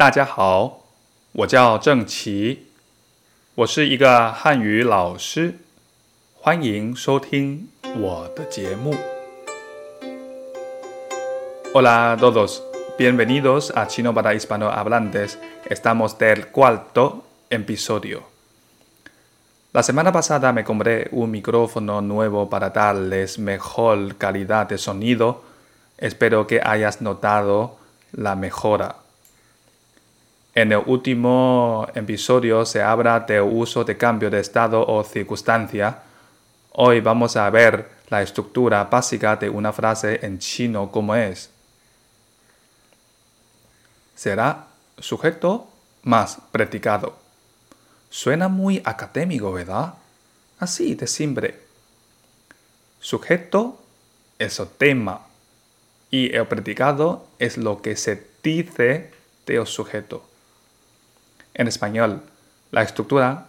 大家好，我叫郑奇，我是一个汉语老师，欢迎收听我的节目。Hola a todos, bienvenidos a Chino para Hispanohablantes. Estamos del cuarto episodio. La semana pasada me compré un micrófono nuevo para darles mejor calidad de sonido. Espero que hayas notado la mejora. En el último episodio se habla del uso de cambio de estado o circunstancia. Hoy vamos a ver la estructura básica de una frase en chino como es. Será sujeto más predicado. Suena muy académico, ¿verdad? Así de simple. Sujeto es el tema y el predicado es lo que se dice del sujeto. En español, la estructura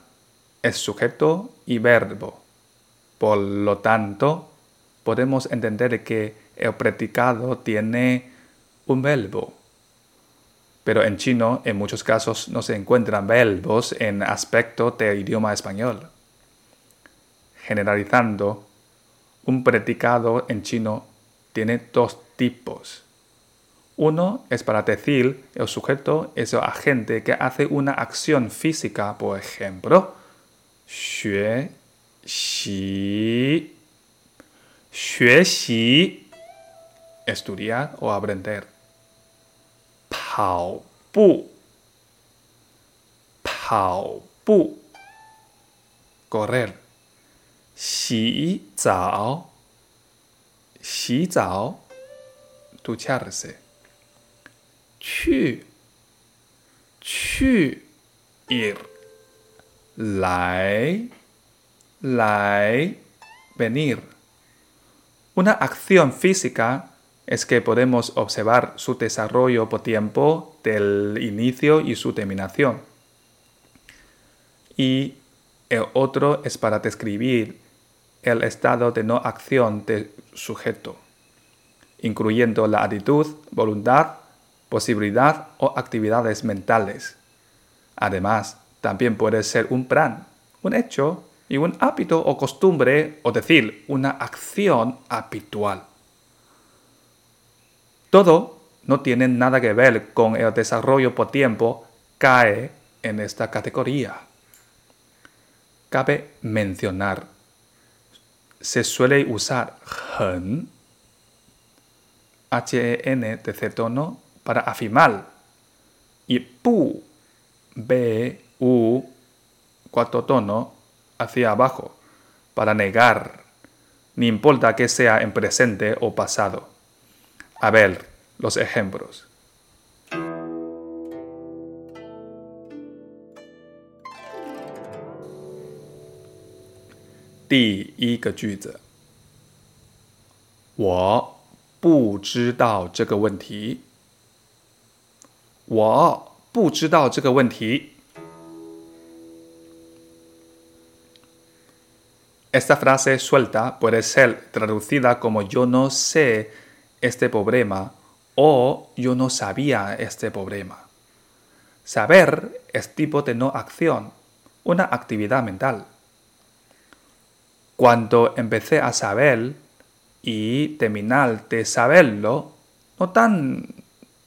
es sujeto y verbo. Por lo tanto, podemos entender que el predicado tiene un verbo pero en chino en muchos casos no se encuentran verbos en aspecto del idioma español. Generalizando, un predicado en chino tiene dos tipos. Uno es para decir el sujeto es el agente que hace una acción física, por ejemplo, xue xi, xue xi, estudiar o aprender. Pao bu, pao bu, correr. Xi zao, xi zao, ducharse. 去，去，ir，来，来，venir，una acción física es que podemos observar su desarrollo por tiempo del inicio y su terminación. Y el otro es para describir el estado de no acción del sujeto, incluyendo la actitud, voluntad, posibilidad o actividades mentales. Además, también puede ser un plan, un hecho y un hábito o costumbre, o decir, una acción habitual. Todo no tiene nada que ver con el desarrollo por tiempo, cae en esta categoría. Cabe mencionar, se suele usar hen, H-E-N, tercer tono, para afirmar, y pu, B, U, cuarto tono, hacia abajo, para negar, ni importa que sea en presente o pasado. A ver, los ejemplos. Esta frase suelta puede ser traducida como yo no sé este problema o yo no sabía este problema. Saber es tipo de no acción, una actividad mental. Cuando empecé a saber y terminar de saberlo, no dan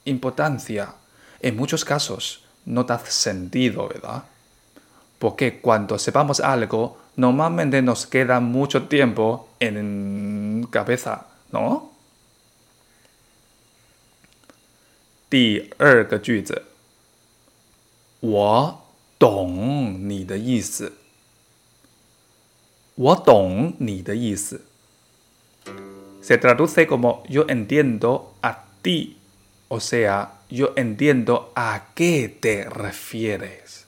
importancia En muchos casos no da sentido, ¿verdad? Porque cuando sepamos algo, normalmente nos queda mucho tiempo en cabeza, ¿no? 第二个句子，我懂你的意思。我懂你的意思。Se traduce como yo entiendo a ti, o sea, yo entiendo a qué te refieres.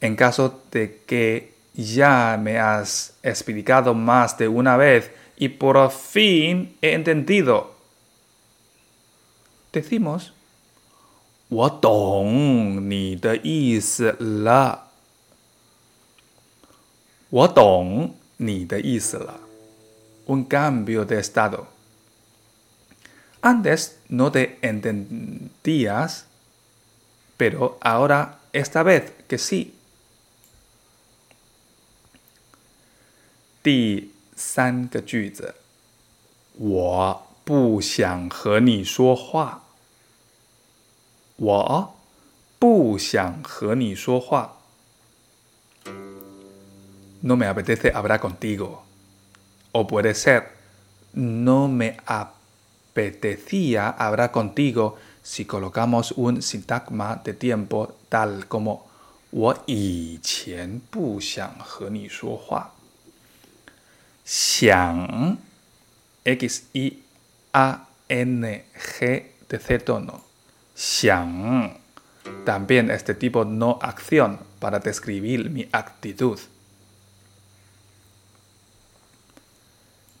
En caso de que ya me has explicado más de una vez y por fin he entendido decimos Un cambio de estado. Antes no te entendías, pero ahora esta vez que sí. 第三个句子，我不想和你说话。我不想和你说话。No me apetece hablar contigo. O puede ser, no me apetecía hablar contigo si colocamos un sintagma de tiempo tal como 我以前不想和你说话。想 x i a n g de tono. Xiang. También este tipo no acción para describir mi actitud.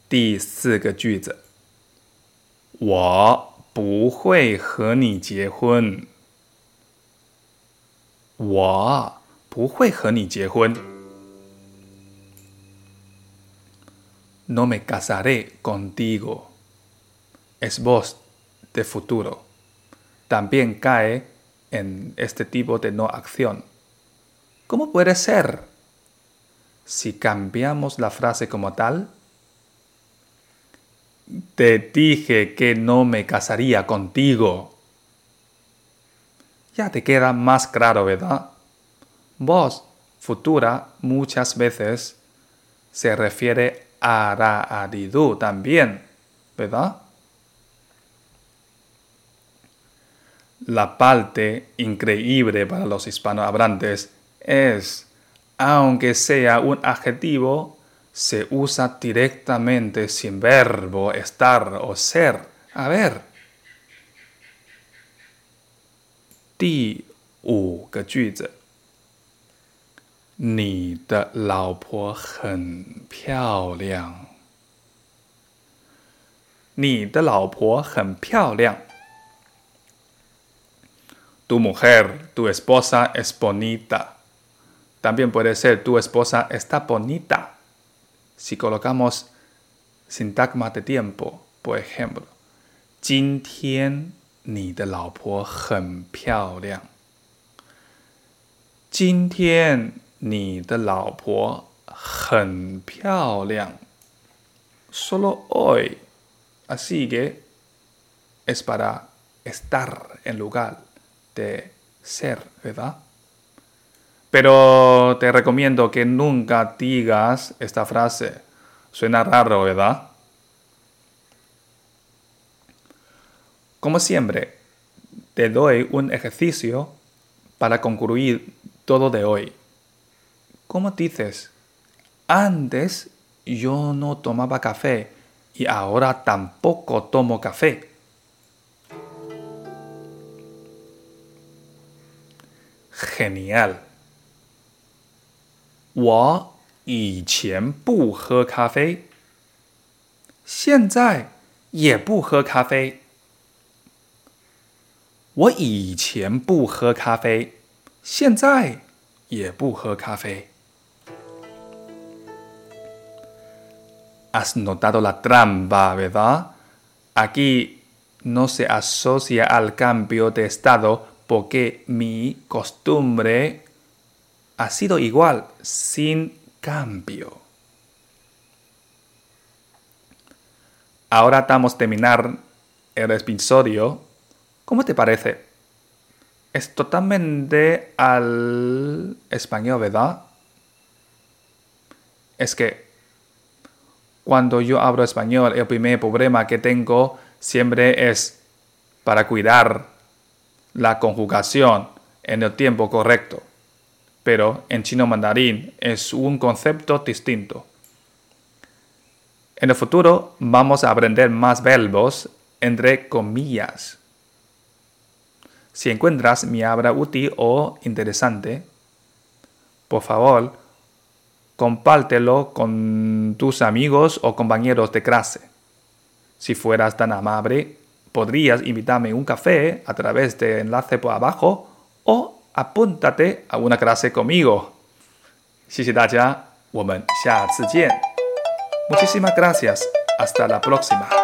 第四个句子， 我不会和你结婚。我不会和你结婚。no me casaré contigo. Es voz de futuro. También cae en este tipo de no acción. ¿Cómo puede ser? Si cambiamos la frase como tal, te dije que no me casaría contigo. Ya te queda más claro, ¿verdad? Voz futura muchas veces se refiere Adidu también, ¿verdad? La parte increíble para los hispanohablantes es, aunque sea un adjetivo, se usa directamente sin verbo estar o ser. A ver. Di u ge Ni de lao piao liang. Ni de lao piao liang. Tu mujer, tu esposa es bonita. También puede ser tu esposa está bonita Si colocamos sintagma de tiempo, por ejemplo, 今天你的老婆很漂亮。今天你的老婆很漂亮。Solo hoy. Así que es para estar en lugar de ser, ¿verdad? Pero te recomiendo que nunca digas esta frase. Suena raro, ¿verdad? Como siempre, te doy un ejercicio para concluir todo de hoy. ¿Cómo dices? Antes yo no tomaba café y ahora tampoco tomo café. Genial. 我以前不喝咖啡，现在也不喝咖啡。我以前不喝咖啡，现在也不喝咖啡。Has notado la trampa, ¿verdad? Aquí no se asocia al cambio de estado porque mi costumbre ha sido igual, sin cambio. Ahora estamos terminar el episodio. ¿Cómo te parece? Es totalmente al español, ¿verdad? Es que cuando yo hablo español, el primer problema que tengo siempre es para cuidar la conjugación en el tiempo correcto. Pero en chino mandarín es un concepto distinto. En el futuro vamos a aprender más verbos entre comillas. Si encuentras mi obra útil o interesante, por favor, compártelo con tus amigos o compañeros de clase. Si fueras tan amable, podrías invitarme un café a través del enlace por abajo o apúntate a una clase conmigo. Muchísimas gracias. Hasta la próxima.